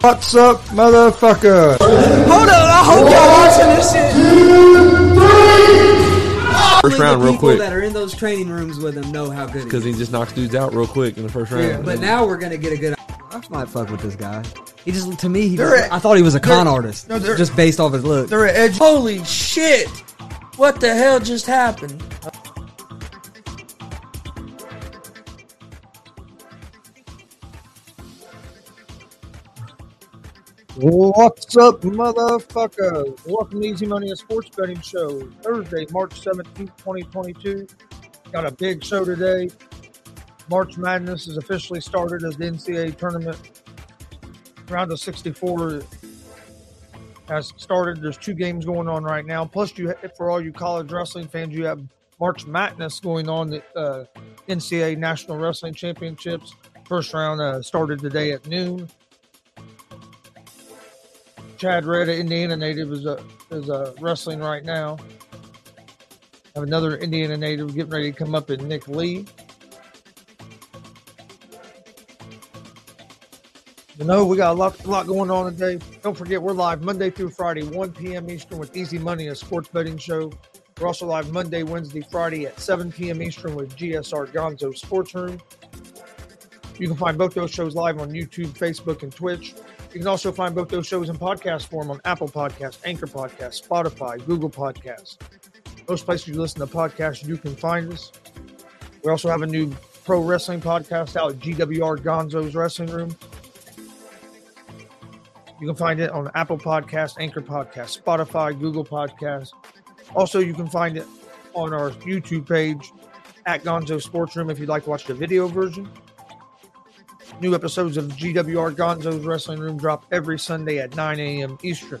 What's up, motherfucker? Hold on, I hope y'all watching this shit. First round, the real people quick, that are in those training rooms with him know how good because he is. just knocks dudes out real quick in the first round. But now we're gonna get a good. I might fuck with this guy. He just to me, he They're was, at- I thought he was a con artist, no, just based off his look. They're edge. Holy shit! What the hell just happened? What's up, motherfucker? Welcome to Easy Money, a sports betting show. Thursday, March 17th, 2022. Got a big show today. March Madness has officially started as the NCAA tournament. Round of 64 has started. There's two games going on right now. Plus, you for all you college wrestling fans, you have March Madness going on. The uh, NCAA National Wrestling Championships. First round uh, started today at noon. Chad Red, Indiana native, is a is uh, wrestling right now. Have another Indiana native getting ready to come up in Nick Lee. You know, we got a lot, a lot going on today. Don't forget, we're live Monday through Friday, 1 p.m. Eastern with Easy Money, a sports betting show. We're also live Monday, Wednesday, Friday at 7 p.m. Eastern with GSR Gonzo Sports Room. You can find both those shows live on YouTube, Facebook, and Twitch. You can also find both those shows in podcast form on Apple Podcasts, Anchor Podcasts, Spotify, Google Podcasts. Most places you listen to podcasts, you can find us. We also have a new pro wrestling podcast out at GWR Gonzo's Wrestling Room. You can find it on Apple Podcasts, Anchor Podcasts, Spotify, Google Podcasts. Also, you can find it on our YouTube page at Gonzo Sports Room if you'd like to watch the video version. New episodes of GWR Gonzo's Wrestling Room drop every Sunday at 9 a.m. Eastern.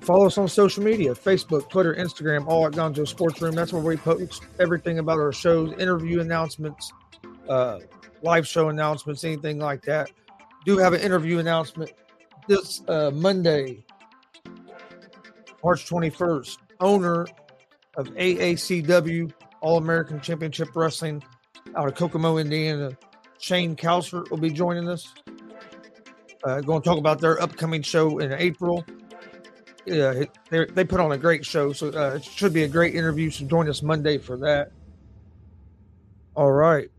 Follow us on social media Facebook, Twitter, Instagram, all at Gonzo Sports Room. That's where we post everything about our shows, interview announcements, uh, live show announcements, anything like that. Do have an interview announcement this uh, Monday, March 21st. Owner of AACW All American Championship Wrestling out of Kokomo, Indiana. Shane Kalser will be joining us. Uh, going to talk about their upcoming show in April. Yeah, it- they they put on a great show, so uh, it should be a great interview. So join us Monday for that. All right.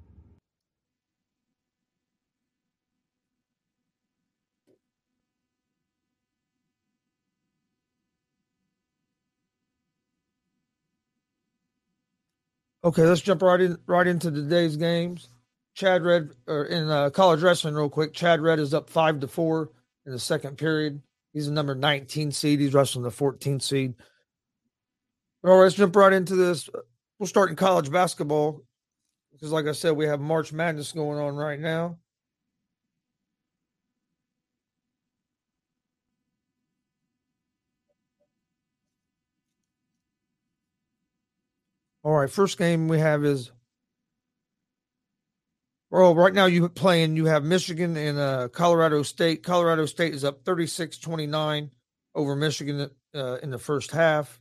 Okay, let's jump right in right into today's games. Chad Red or in uh, college wrestling, real quick. Chad Red is up five to four in the second period. He's a number 19 seed. He's wrestling the 14th seed. All right, let's jump right into this. We'll start in college basketball because, like I said, we have March Madness going on right now. All right, first game we have is well, right now you playing you have Michigan and uh, Colorado State. Colorado State is up 36-29 over Michigan uh, in the first half.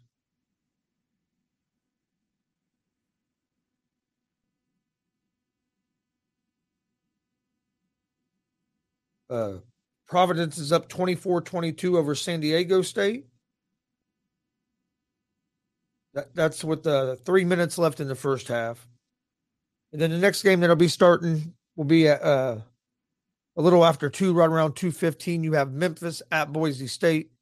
Uh, Providence is up 24 22 over San Diego State. That, that's with uh, three minutes left in the first half. And then the next game that'll be starting will be at uh, a little after two, right around 2.15. You have Memphis at Boise State.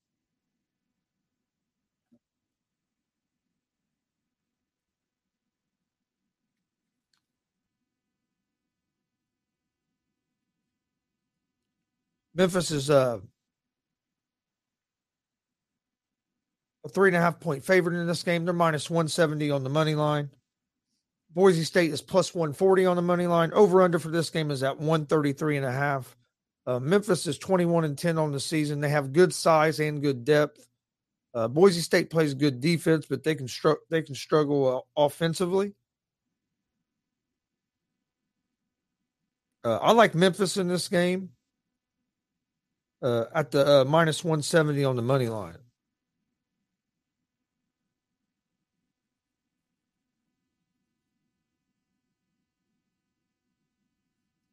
Memphis is uh, a three and a half point favorite in this game. They're minus 170 on the money line. Boise State is plus 140 on the money line. Over under for this game is at 133 and a half. Uh, Memphis is 21 and 10 on the season. They have good size and good depth. Uh, Boise State plays good defense, but they can str- they can struggle uh, offensively. Uh, I like Memphis in this game uh, at the uh, minus 170 on the money line.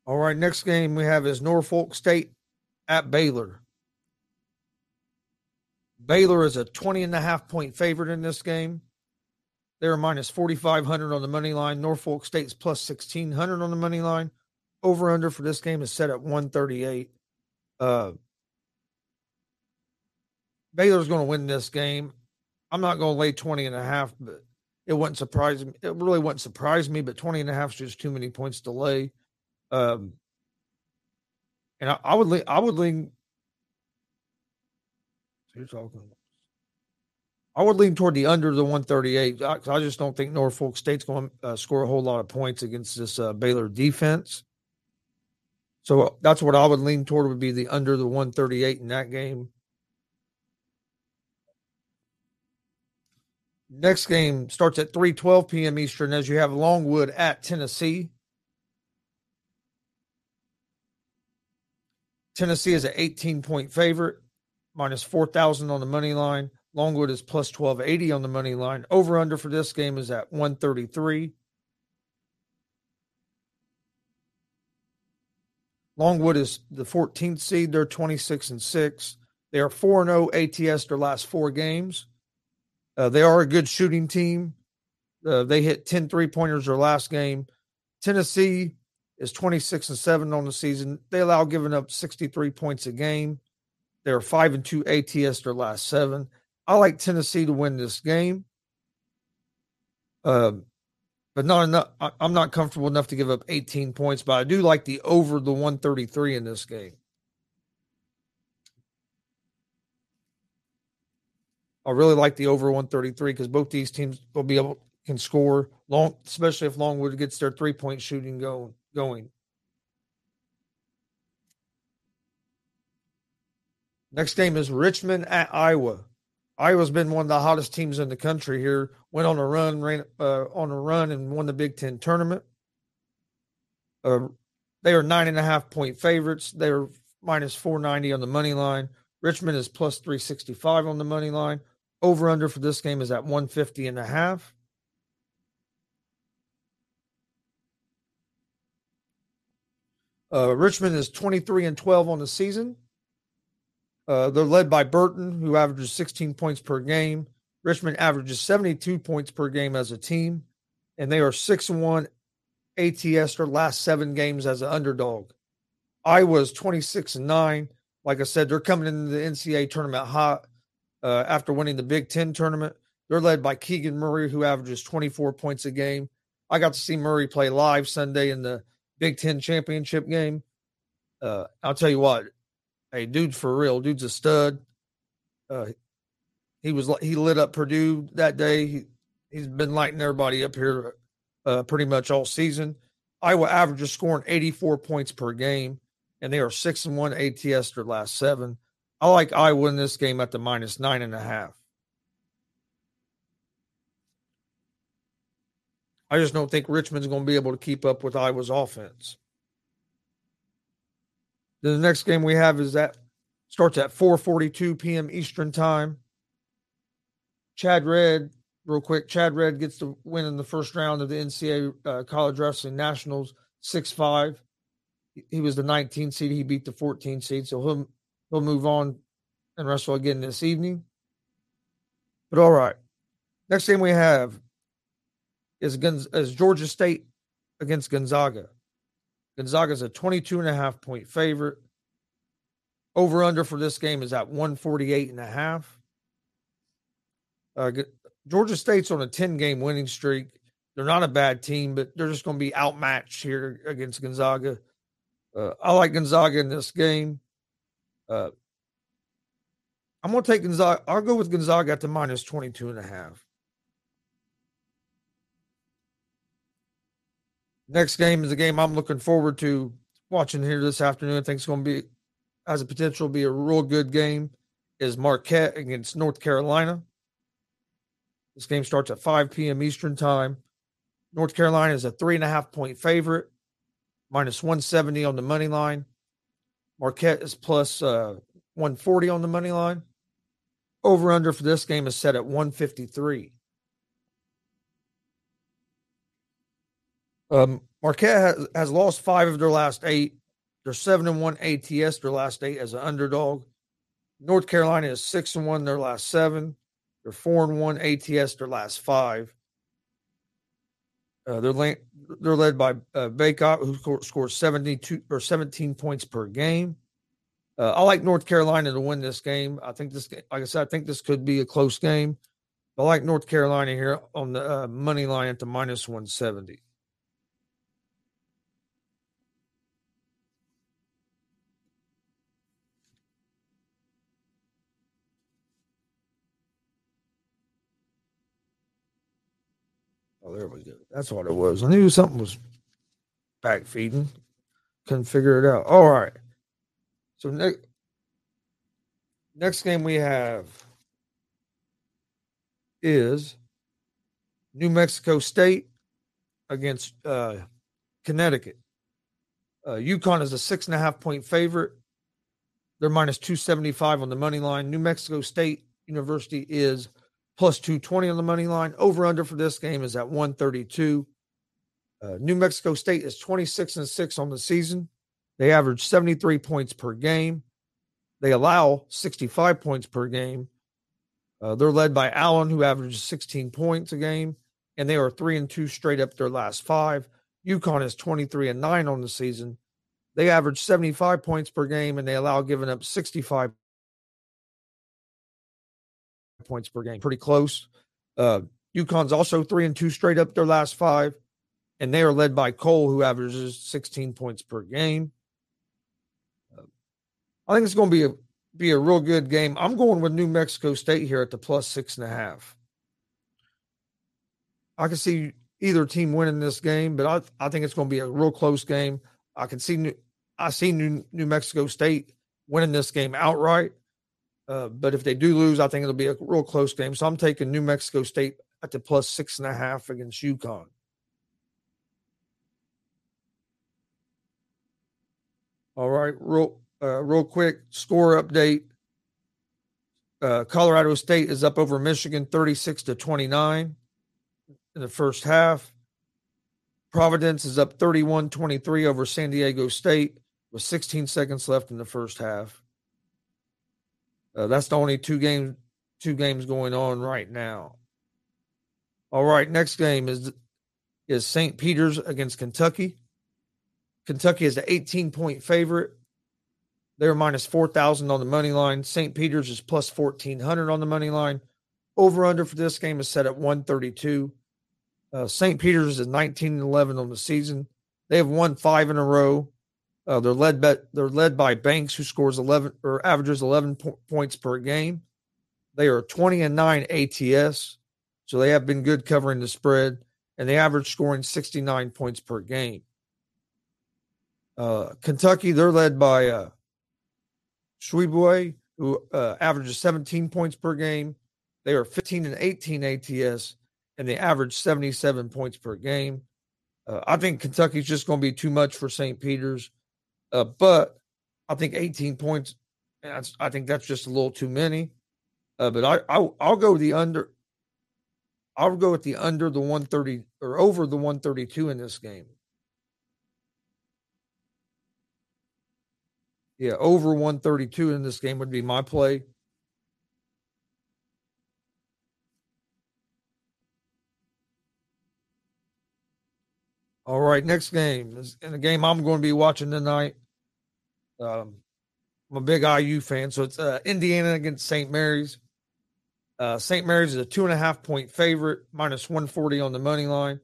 All right, next game we have is Norfolk State at Baylor. Baylor is a 20 and a half point favorite in this game. They're minus 4,500 on the money line. Norfolk State's plus 1,600 on the money line. Over under for this game is set at 138. Uh, Baylor's going to win this game. I'm not going to lay 20 and a half, but it wouldn't surprise me. It really wouldn't surprise me, but 20 and a half is just too many points to lay. Um, and I, I would lean, I would lean. I would lean toward the under the 138. I, I just don't think Norfolk State's going to uh, score a whole lot of points against this uh, Baylor defense. So uh, that's what I would lean toward would be the under the 138 in that game. Next game starts at 3:12 p.m. Eastern as you have Longwood at Tennessee. Tennessee is an 18 point favorite, minus 4,000 on the money line. Longwood is plus 1280 on the money line. Over under for this game is at 133. Longwood is the 14th seed. They're 26 and 6. They are 4 0 ATS their last four games. Uh, they are a good shooting team. Uh, they hit 10 three pointers their last game. Tennessee is 26 and 7 on the season. They allow giving up 63 points a game. They're 5 and 2 ATS their last seven. I like Tennessee to win this game. Um, but not enough. I, I'm not comfortable enough to give up 18 points, but I do like the over the 133 in this game. I really like the over 133 because both these teams will be able can score long, especially if Longwood gets their three point shooting going going. Next game is Richmond at Iowa. Iowa's been one of the hottest teams in the country here. Went on a run, ran uh, on a run, and won the Big Ten tournament. Uh, they are nine and a half point favorites. They are minus four ninety on the money line. Richmond is plus three sixty five on the money line. Over under for this game is at one fifty and a half. Uh, Richmond is 23 and 12 on the season. Uh, they're led by Burton, who averages 16 points per game. Richmond averages 72 points per game as a team, and they are 6 and 1 ATS their last seven games as an underdog. Iowa's 26 and 9. Like I said, they're coming into the NCAA tournament hot uh, after winning the Big Ten tournament. They're led by Keegan Murray, who averages 24 points a game. I got to see Murray play live Sunday in the Big Ten championship game. Uh, I'll tell you what, hey, dude's for real. Dude's a stud. Uh, he was he lit up Purdue that day. He, he's been lighting everybody up here uh, pretty much all season. Iowa averages scoring 84 points per game, and they are six and one ATS their last seven. I like Iowa in this game at the minus nine and a half. I just don't think Richmond's going to be able to keep up with Iowa's offense. Then the next game we have is that starts at 4:42 p.m. Eastern time. Chad Red, real quick. Chad Red gets the win in the first round of the NCAA uh, College Wrestling Nationals, six five. He was the 19 seed. He beat the 14 seed, so he'll he'll move on and wrestle again this evening. But all right, next game we have is, against is Georgia State against Gonzaga. Gonzaga is a 22 and a half point favorite. Over under for this game is at 148 and a half. Uh, Georgia State's on a 10 game winning streak. They're not a bad team, but they're just going to be outmatched here against Gonzaga. Uh, I like Gonzaga in this game. Uh, I'm going to take Gonzaga. I'll go with Gonzaga at the minus 22 and a half. Next game is a game I'm looking forward to watching here this afternoon. I think it's going to be, has a potential be a real good game. Is Marquette against North Carolina. This game starts at 5 p.m. Eastern Time. North Carolina is a three and a half point favorite, minus 170 on the money line. Marquette is plus, uh, 140 on the money line. Over under for this game is set at 153. Um, Marquette has, has lost five of their last eight. They're seven and one ATS their last eight as an underdog. North Carolina is six and one their last seven. They're four and one ATS their last five. Uh, they're la- they're led by uh, Bacot, who scores seventy two or seventeen points per game. Uh, I like North Carolina to win this game. I think this, like I said, I think this could be a close game. I like North Carolina here on the uh, money line at the minus one seventy. Oh, there we go. That's what it was. I knew something was back feeding. Couldn't figure it out. All right. So next next game we have is New Mexico State against uh, Connecticut. Uh, UConn is a six and a half point favorite. They're minus 275 on the money line. New Mexico State University is plus 220 on the money line. Over under for this game is at 132. Uh, New Mexico State is 26 and 6 on the season. They average 73 points per game. They allow 65 points per game. Uh, they're led by Allen, who averages 16 points a game, and they are three and two straight up their last five. UConn is 23 and nine on the season. They average 75 points per game, and they allow giving up 65 points per game. Pretty close. Uh, UConn's also three and two straight up their last five, and they are led by Cole, who averages 16 points per game. Uh, I think it's going to be a be a real good game. I'm going with New Mexico State here at the plus six and a half. I can see either team winning this game, but I I think it's going to be a real close game. I can see New, I see New, New Mexico State winning this game outright. Uh, but if they do lose, I think it'll be a real close game. So I'm taking New Mexico State at the plus six and a half against UConn. All right, real uh, real quick score update. Uh, Colorado State is up over Michigan 36 to 29 in the first half. Providence is up 31 23 over San Diego State with 16 seconds left in the first half. Uh, that's the only two games two games going on right now. All right, next game is is St. Peter's against Kentucky. Kentucky is an 18 point favorite. They're minus 4,000 on the money line. St. Peter's is plus 1,400 on the money line. Over under for this game is set at 132. Uh, St. Peter's is 19 and 11 on the season. They have won five in a row. Uh, they're led by they're led by Banks, who scores eleven or averages eleven po- points per game. They are twenty and nine ATS, so they have been good covering the spread, and they average scoring sixty nine points per game. Uh, Kentucky, they're led by uh, Tshiebwe, who uh, averages seventeen points per game. They are fifteen and eighteen ATS, and they average 77 points per game. Uh, I think Kentucky's just going to be too much for St. Peter's, uh, but I think 18 points. I think that's just a little too many. Uh, but I, I I'll go the under. I'll go with the under the 130 or over the 132 in this game. Yeah, over 132 in this game would be my play. All right, next game is in the game I'm going to be watching tonight. Um, I'm a big IU fan, so it's uh, Indiana against St. Mary's. Uh, St. Mary's is a two and a half point favorite, minus 140 on the money line.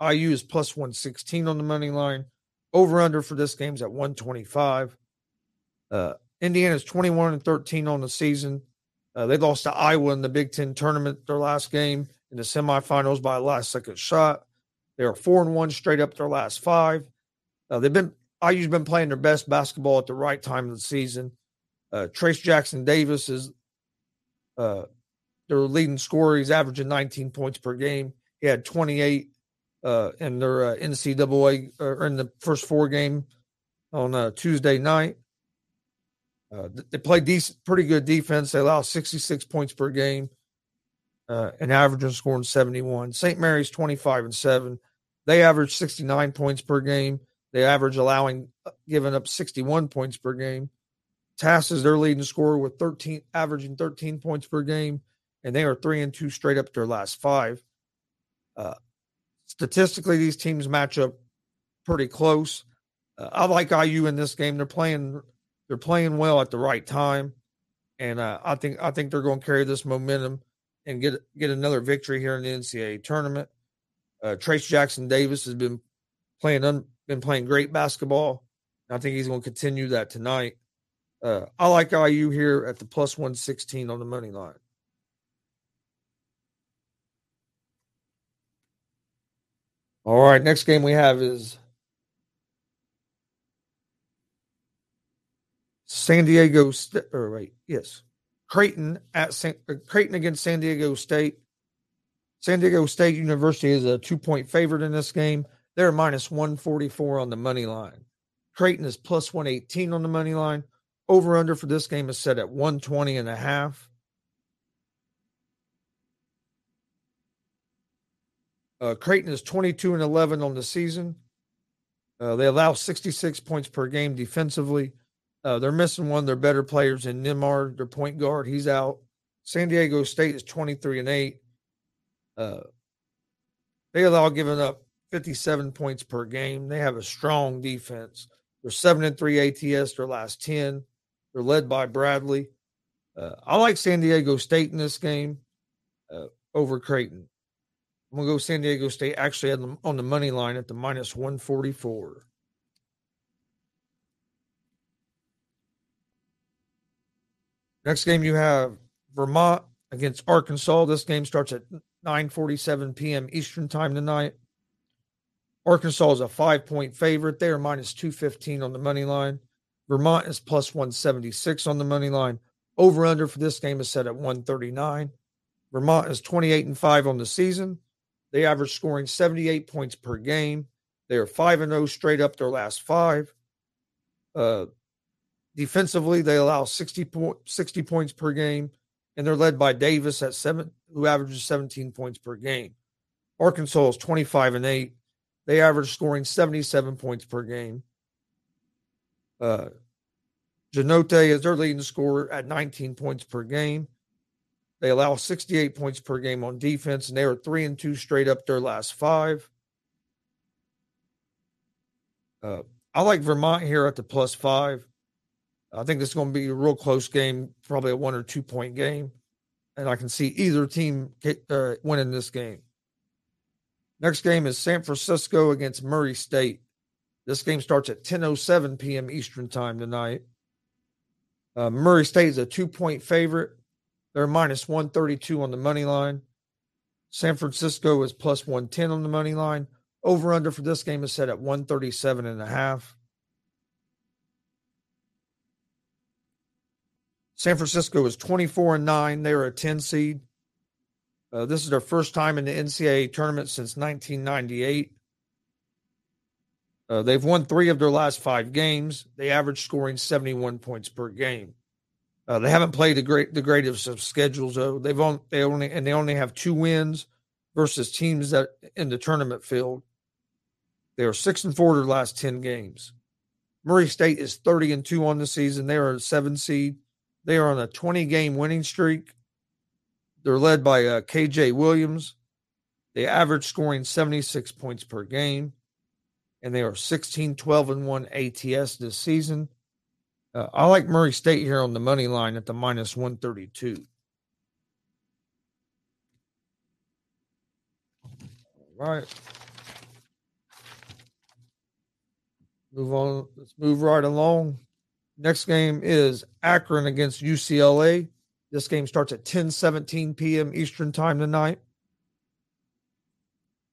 IU is plus 116 on the money line. Over under for this game is at 125. Uh, Indiana's 21 and 13 on the season. Uh, they lost to Iowa in the Big Ten tournament their last game in the semifinals by a last second shot. They are four and one straight up their last five. Uh, they've been IU's been playing their best basketball at the right time of the season. Uh, Trayce Jackson Davis is uh, their leading scorer. He's averaging 19 points per game. He had 28 uh, in their uh, NCAA or in the first four game on uh, Tuesday night. Uh, they play decent, pretty good defense. They allow 66 points per game, and averaging scoring 71. St. Mary's 25 and seven. They average 69 points per game. They average allowing uh, giving up 61 points per game. Tass is their leading scorer with 13, averaging 13 points per game, and they are three and two straight up their last five. Uh, statistically, these teams match up pretty close. Uh, I like IU in this game. They're playing they're playing well at the right time, and uh, I think I think they're going to carry this momentum and get get another victory here in the NCAA tournament. Uh, Trayce Jackson Davis has been playing un, been playing great basketball. I think he's going to continue that tonight. Uh, I like IU here at the plus one sixteen on the money line. All right, next game we have is San Diego State, or wait, yes, Creighton at San, uh, Creighton against San Diego State. San Diego State University is a two point favorite in this game. They're minus 144 on the money line. Creighton is plus 118 on the money line. Over under for this game is set at 120 and a half. Uh, Creighton is 22 and 11 on the season. Uh, they allow 66 points per game defensively. Uh, they're missing one of their better players in Nembhard, their point guard. He's out. San Diego State is 23 and 8. Uh, they allow giving up 57 points per game. They have a strong defense. They're 7 and 3 ATS their last 10. They're led by Bradley. Uh, I like San Diego State in this game uh, over Creighton. I'm going to go San Diego State actually on the, on the money line at the minus 144. Next game you have Vermont against Arkansas. This game starts at 9:47 p.m. Eastern time tonight. Arkansas is a five-point favorite. They are minus 215 on the money line. Vermont is plus 176 on the money line. Over under for this game is set at 139. Vermont is 28 and 5 on the season. They average scoring 78 points per game. They are 5 and 0 straight up their last five. Uh, Defensively, they allow 60, po- 60 points per game, and they're led by Davis at seven, who averages 17 points per game. Arkansas is 25 and 8. They average scoring 77 points per game. Uh, Janote is their leading scorer at 19 points per game. They allow 68 points per game on defense, and they are three and two straight up their last five. Uh, I like Vermont here at the plus five. I think this is going to be a real close game, probably a one or two point game. And I can see either team uh, winning this game. Next game is San Francisco against Murray State. This game starts at 10:07 p.m. Eastern Time tonight. Uh, Murray State is a two-point favorite. They're minus 132 on the money line. San Francisco is plus 110 on the money line. Over under for this game is set at 137 and a half. San Francisco is 24 and 9. They're a 10 seed. Uh, this is their first time in the NCAA tournament since 1998. Uh, they've won three of their last five games. They average scoring 71 points per game. Uh, they haven't played the great the greatest of schedules though. They've only they only and they only have two wins versus teams that in the tournament field. They are six and four their last ten games. Murray State is 30 and 2 on the season. They are a seven seed. They are on a 20 game winning streak. They're led by uh, KJ Williams. They average scoring 76 points per game. And they are 16, 12, and 1 ATS this season. Uh, I like Murray State here on the money line at the minus 132. All right. Move on. Let's move right along. Next game is Akron against UCLA. This game starts at 10 17 p.m. Eastern time tonight.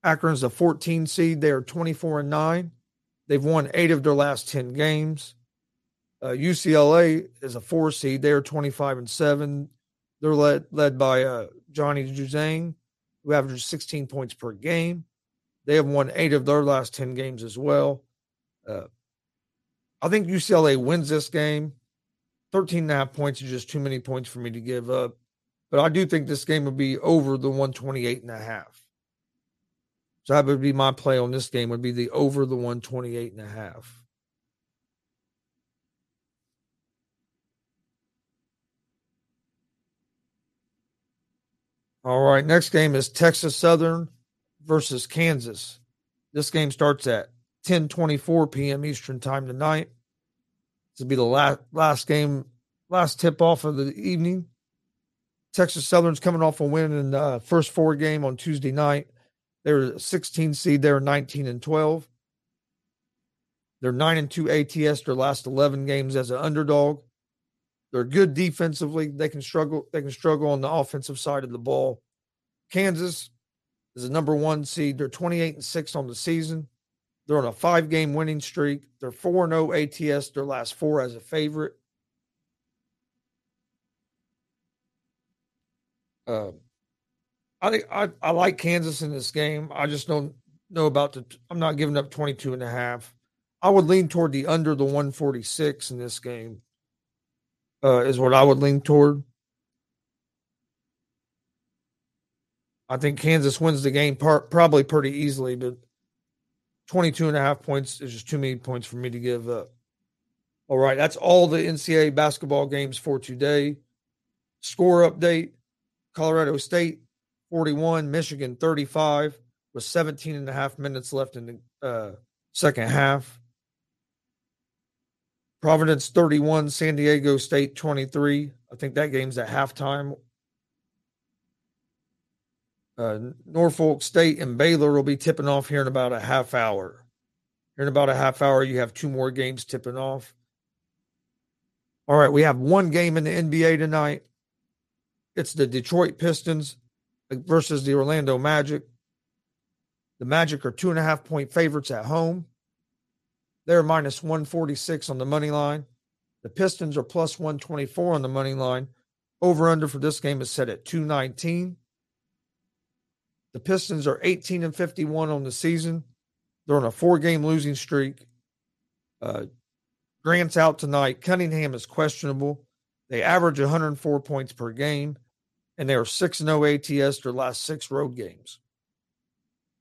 Akron's a 14 seed. They are 24 and 9. They've won eight of their last 10 games. Uh, UCLA is a four seed. They are 25 and 7. They're led led by uh, Johnny Juzang, who averages 16 points per game. They have won eight of their last 10 games as well. Uh, I think UCLA wins this game. 13 and a half points is just too many points for me to give up. But I do think this game would be over the 128 and a half. So that would be my play on this game would be the over the 128 and a half. All right, next game is Texas Southern versus Kansas. This game starts at 10:24 p.m. Eastern Time tonight. This will be the last last game, last tip off of the evening. Texas Southern's coming off a win in the first four game on Tuesday night. They're 16 seed. They're 19 and 12. They're nine and two ATS. Their last 11 games as an underdog. They're good defensively. They can struggle. They can struggle on the offensive side of the ball. Kansas is a number one seed. They're 28 and six on the season. They're on a five game winning streak. They're 4 0 ATS, their last four as a favorite. Uh, I, I I like Kansas in this game. I just don't know about the. I'm not giving up 22 and a half. I would lean toward the under the 146 in this game. Uh, is what I would lean toward. I think Kansas wins the game par- probably pretty easily, but 22 and a half points is just too many points for me to give up. All right, that's all the NCAA basketball games for today. Score update Colorado State 41, Michigan 35, with 17 and a half minutes left in the uh, second half. Providence 31, San Diego State 23. I think that game's at halftime. Uh, Norfolk State and Baylor will be tipping off here in about a half hour. Here in about a half hour, you have two more games tipping off. All right, we have one game in the NBA tonight. It's the Detroit Pistons versus the Orlando Magic. The Magic are two and a half point favorites at home. They're minus 146 on the money line. The Pistons are plus 124 on the money line. Over under for this game is set at 219. The Pistons are 18 and 51 on the season. They're on a four game losing streak. Uh, Grant's out tonight. Cunningham is questionable. They average 104 points per game, and they are 6 0 ATS their last six road games.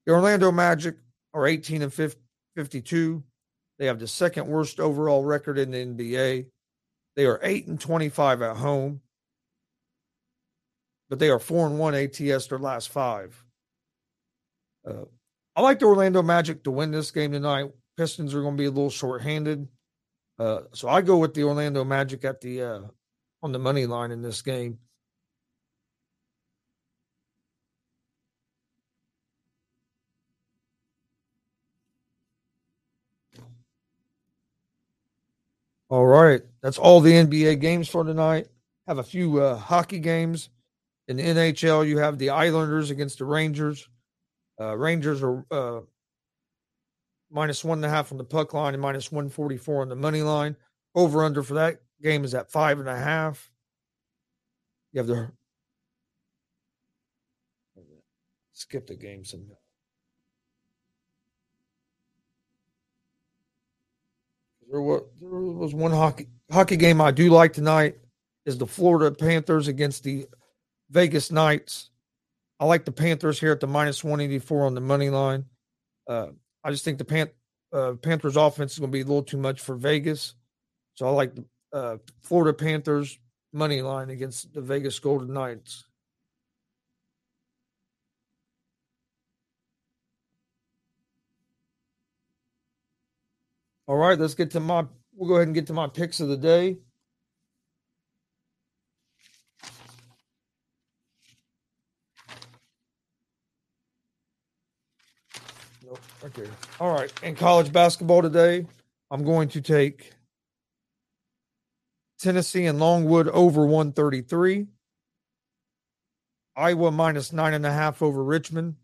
The Orlando Magic are 18 and 52. They have the second worst overall record in the NBA. They are 8 and 25 at home, but they are 4 and 1 ATS their last five. Uh, I like the Orlando Magic to win this game tonight. Pistons are going to be a little short-handed, uh, so I go with the Orlando Magic at the uh, on the money line in this game. All right, that's all the NBA games for tonight. Have a few uh, hockey games in the NHL. You have the Islanders against the Rangers. Uh, Rangers are uh, minus one and a half on the puck line and minus 144 on the money line. Over under for that game is at five and a half. You have the skip the game some. There was, there was one hockey hockey game I do like tonight is the Florida Panthers against the Vegas Knights. I like the Panthers here at the minus 184 on the money line. Uh, I just think the Pan- uh, Panthers offense is going to be a little too much for Vegas. So I like the uh, Florida Panthers money line against the Vegas Golden Knights. All right, let's get to my. We'll go ahead and get to my picks of the day. Okay. All right, in college basketball today, I'm going to take Tennessee and Longwood over 133. Iowa minus nine and a half over Richmond.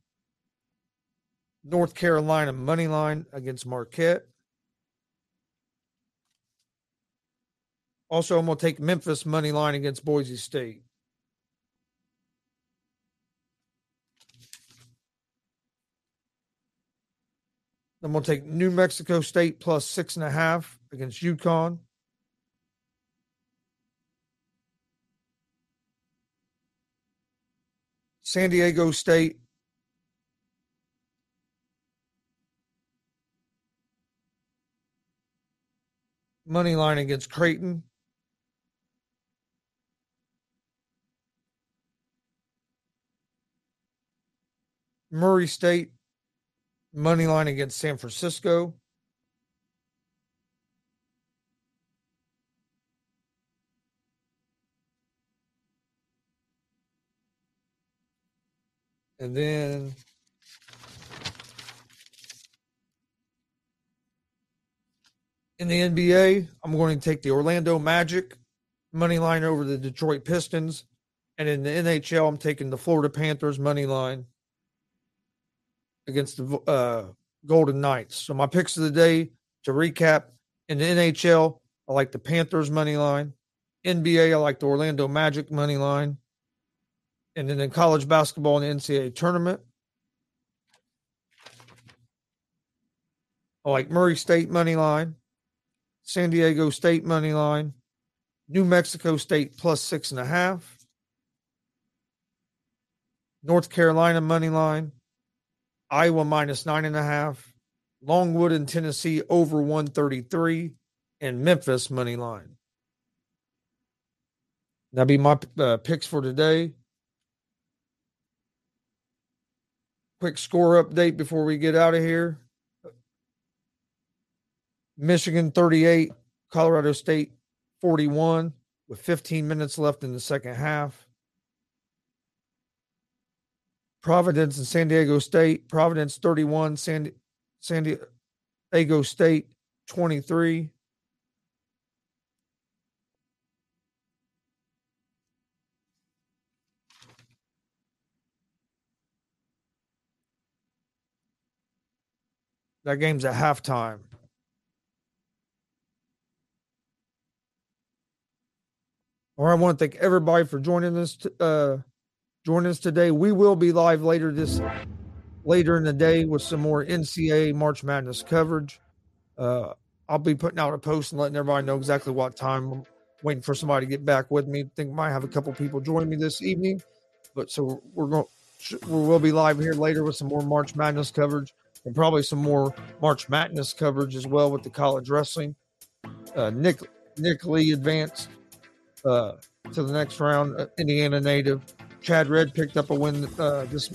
North Carolina money line against Marquette. Also, I'm going to take Memphis money line against Boise State. I'm going to take New Mexico State plus six and a half against UConn. San Diego State money line against Creighton. Murray State money line against San Francisco. And then in the NBA, I'm going to take the Orlando Magic money line over the Detroit Pistons. And in the NHL, I'm taking the Florida Panthers money line against the uh, Golden Knights. So my picks of the day to recap in the NHL, I like the Panthers money line. NBA, I like the Orlando Magic money line. And then in college basketball in the NCAA tournament, I like Murray State money line, San Diego State money line, New Mexico State plus six and a half, North Carolina money line, Iowa minus nine and a half, Longwood and Tennessee over 133, and Memphis money line. That'll be my uh, picks for today. Quick score update before we get out of here. Michigan 38, Colorado State 41, with 15 minutes left in the second half. Providence and San Diego State. Providence 31, San, San Diego State 23. That game's at halftime. All right, I want to thank everybody for joining us. Uh, joining us today. We will be live later this later in the day with some more NCAA March Madness coverage. Uh, I'll be putting out a post and letting everybody know exactly what time. I'm waiting for somebody to get back with me. think might have a couple people join me this evening, but so we're going. We will be live here later with some more March Madness coverage and probably some more March Madness coverage as well with the college wrestling. Uh, Nick Nick Lee advanced uh, to the next round. Uh, Indiana native Chad Red picked up a win. Uh, this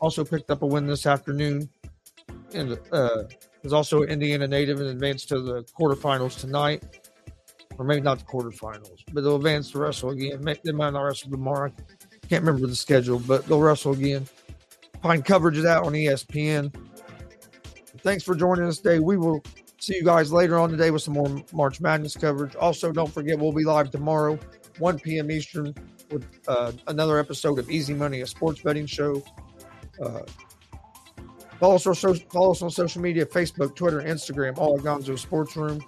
also picked up a win this afternoon, and uh, is also Indiana native and advanced to the quarterfinals tonight, or maybe not the quarterfinals, but they'll advance to wrestle again. They might not wrestle tomorrow. Can't remember the schedule, but they'll wrestle again. Find coverage of that on ESPN. Thanks for joining us today. We will see you guys later on today with some more March Madness coverage. Also, don't forget we'll be live tomorrow, 1 p.m. Eastern, with uh, another episode of Easy Money, a sports betting show. Uh, follow, us on social, follow us on social media Facebook, Twitter, Instagram, all at Gonzo Sports Room.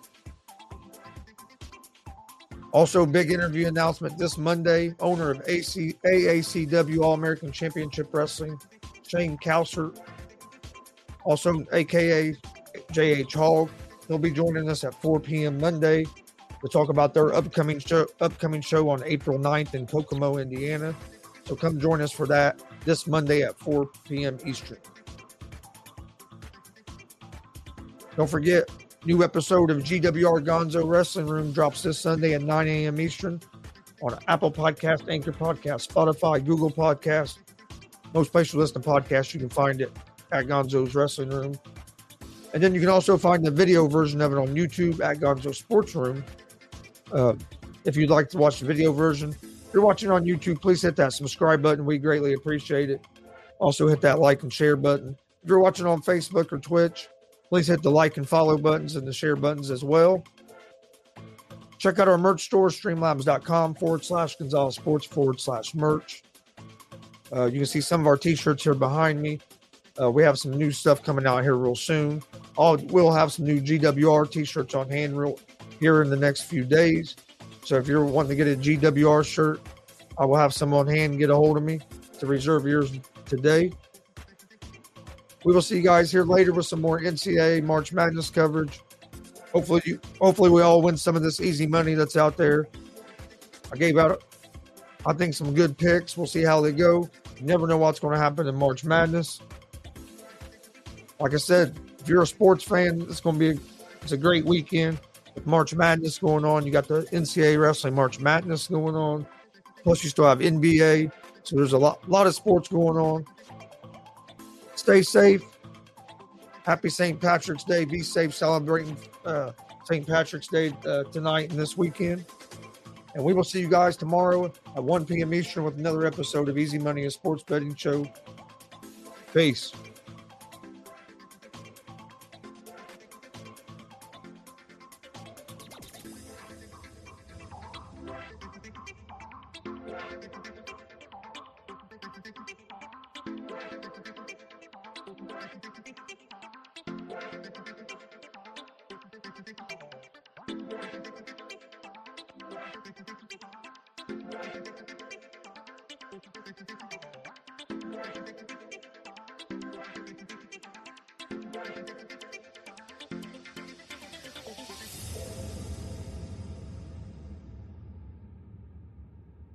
Also, big interview announcement this Monday. Owner of AC, AACW All American Championship Wrestling Shane Cowser, also aka JH Hogg. He'll be joining us at 4 p.m. Monday to talk about their upcoming show upcoming show on April 9th in Kokomo, Indiana. So come join us for that this Monday at 4 p.m. Eastern. Don't forget, new episode of GWR Gonzo Wrestling Room drops this Sunday at 9 a.m. Eastern on Apple Podcast, Anchor Podcast, Spotify, Google Podcast. Most places you listen to podcasts, you can find it at Gonzo's Wrestling Room. And then you can also find the video version of it on YouTube at Gonzo Sports Room. Uh, if you'd like to watch the video version, if you're watching on YouTube, please hit that subscribe button. We greatly appreciate it. Also, hit that like and share button. If you're watching on Facebook or Twitch, please hit the like and follow buttons and the share buttons as well. Check out our merch store, streamlabs.com forward slash Gonzalez Sports forward slash merch. Uh, you can see some of our t shirts here behind me. Uh, we have some new stuff coming out here real soon. We'll have some new GWR t-shirts on hand real here in the next few days. So if you're wanting to get a GWR shirt, I will have some on hand. Get a hold of me to reserve yours today. We will see you guys here later with some more NCAA March Madness coverage. Hopefully, you, hopefully we all win some of this easy money that's out there. I gave out, I think, some good picks. We'll see how they go. You never know what's going to happen in March Madness like I said, if you're a sports fan, it's going to be a, it's a great weekend March Madness going on. You got the NCAA wrestling March Madness going on. Plus, you still have NBA. So there's a lot, lot of sports going on. Stay safe. Happy St. Patrick's Day. Be safe celebrating uh, St. Patrick's Day uh, tonight and this weekend. And we will see you guys tomorrow at 1 p.m. Eastern with another episode of Easy Money, a sports betting show. Peace.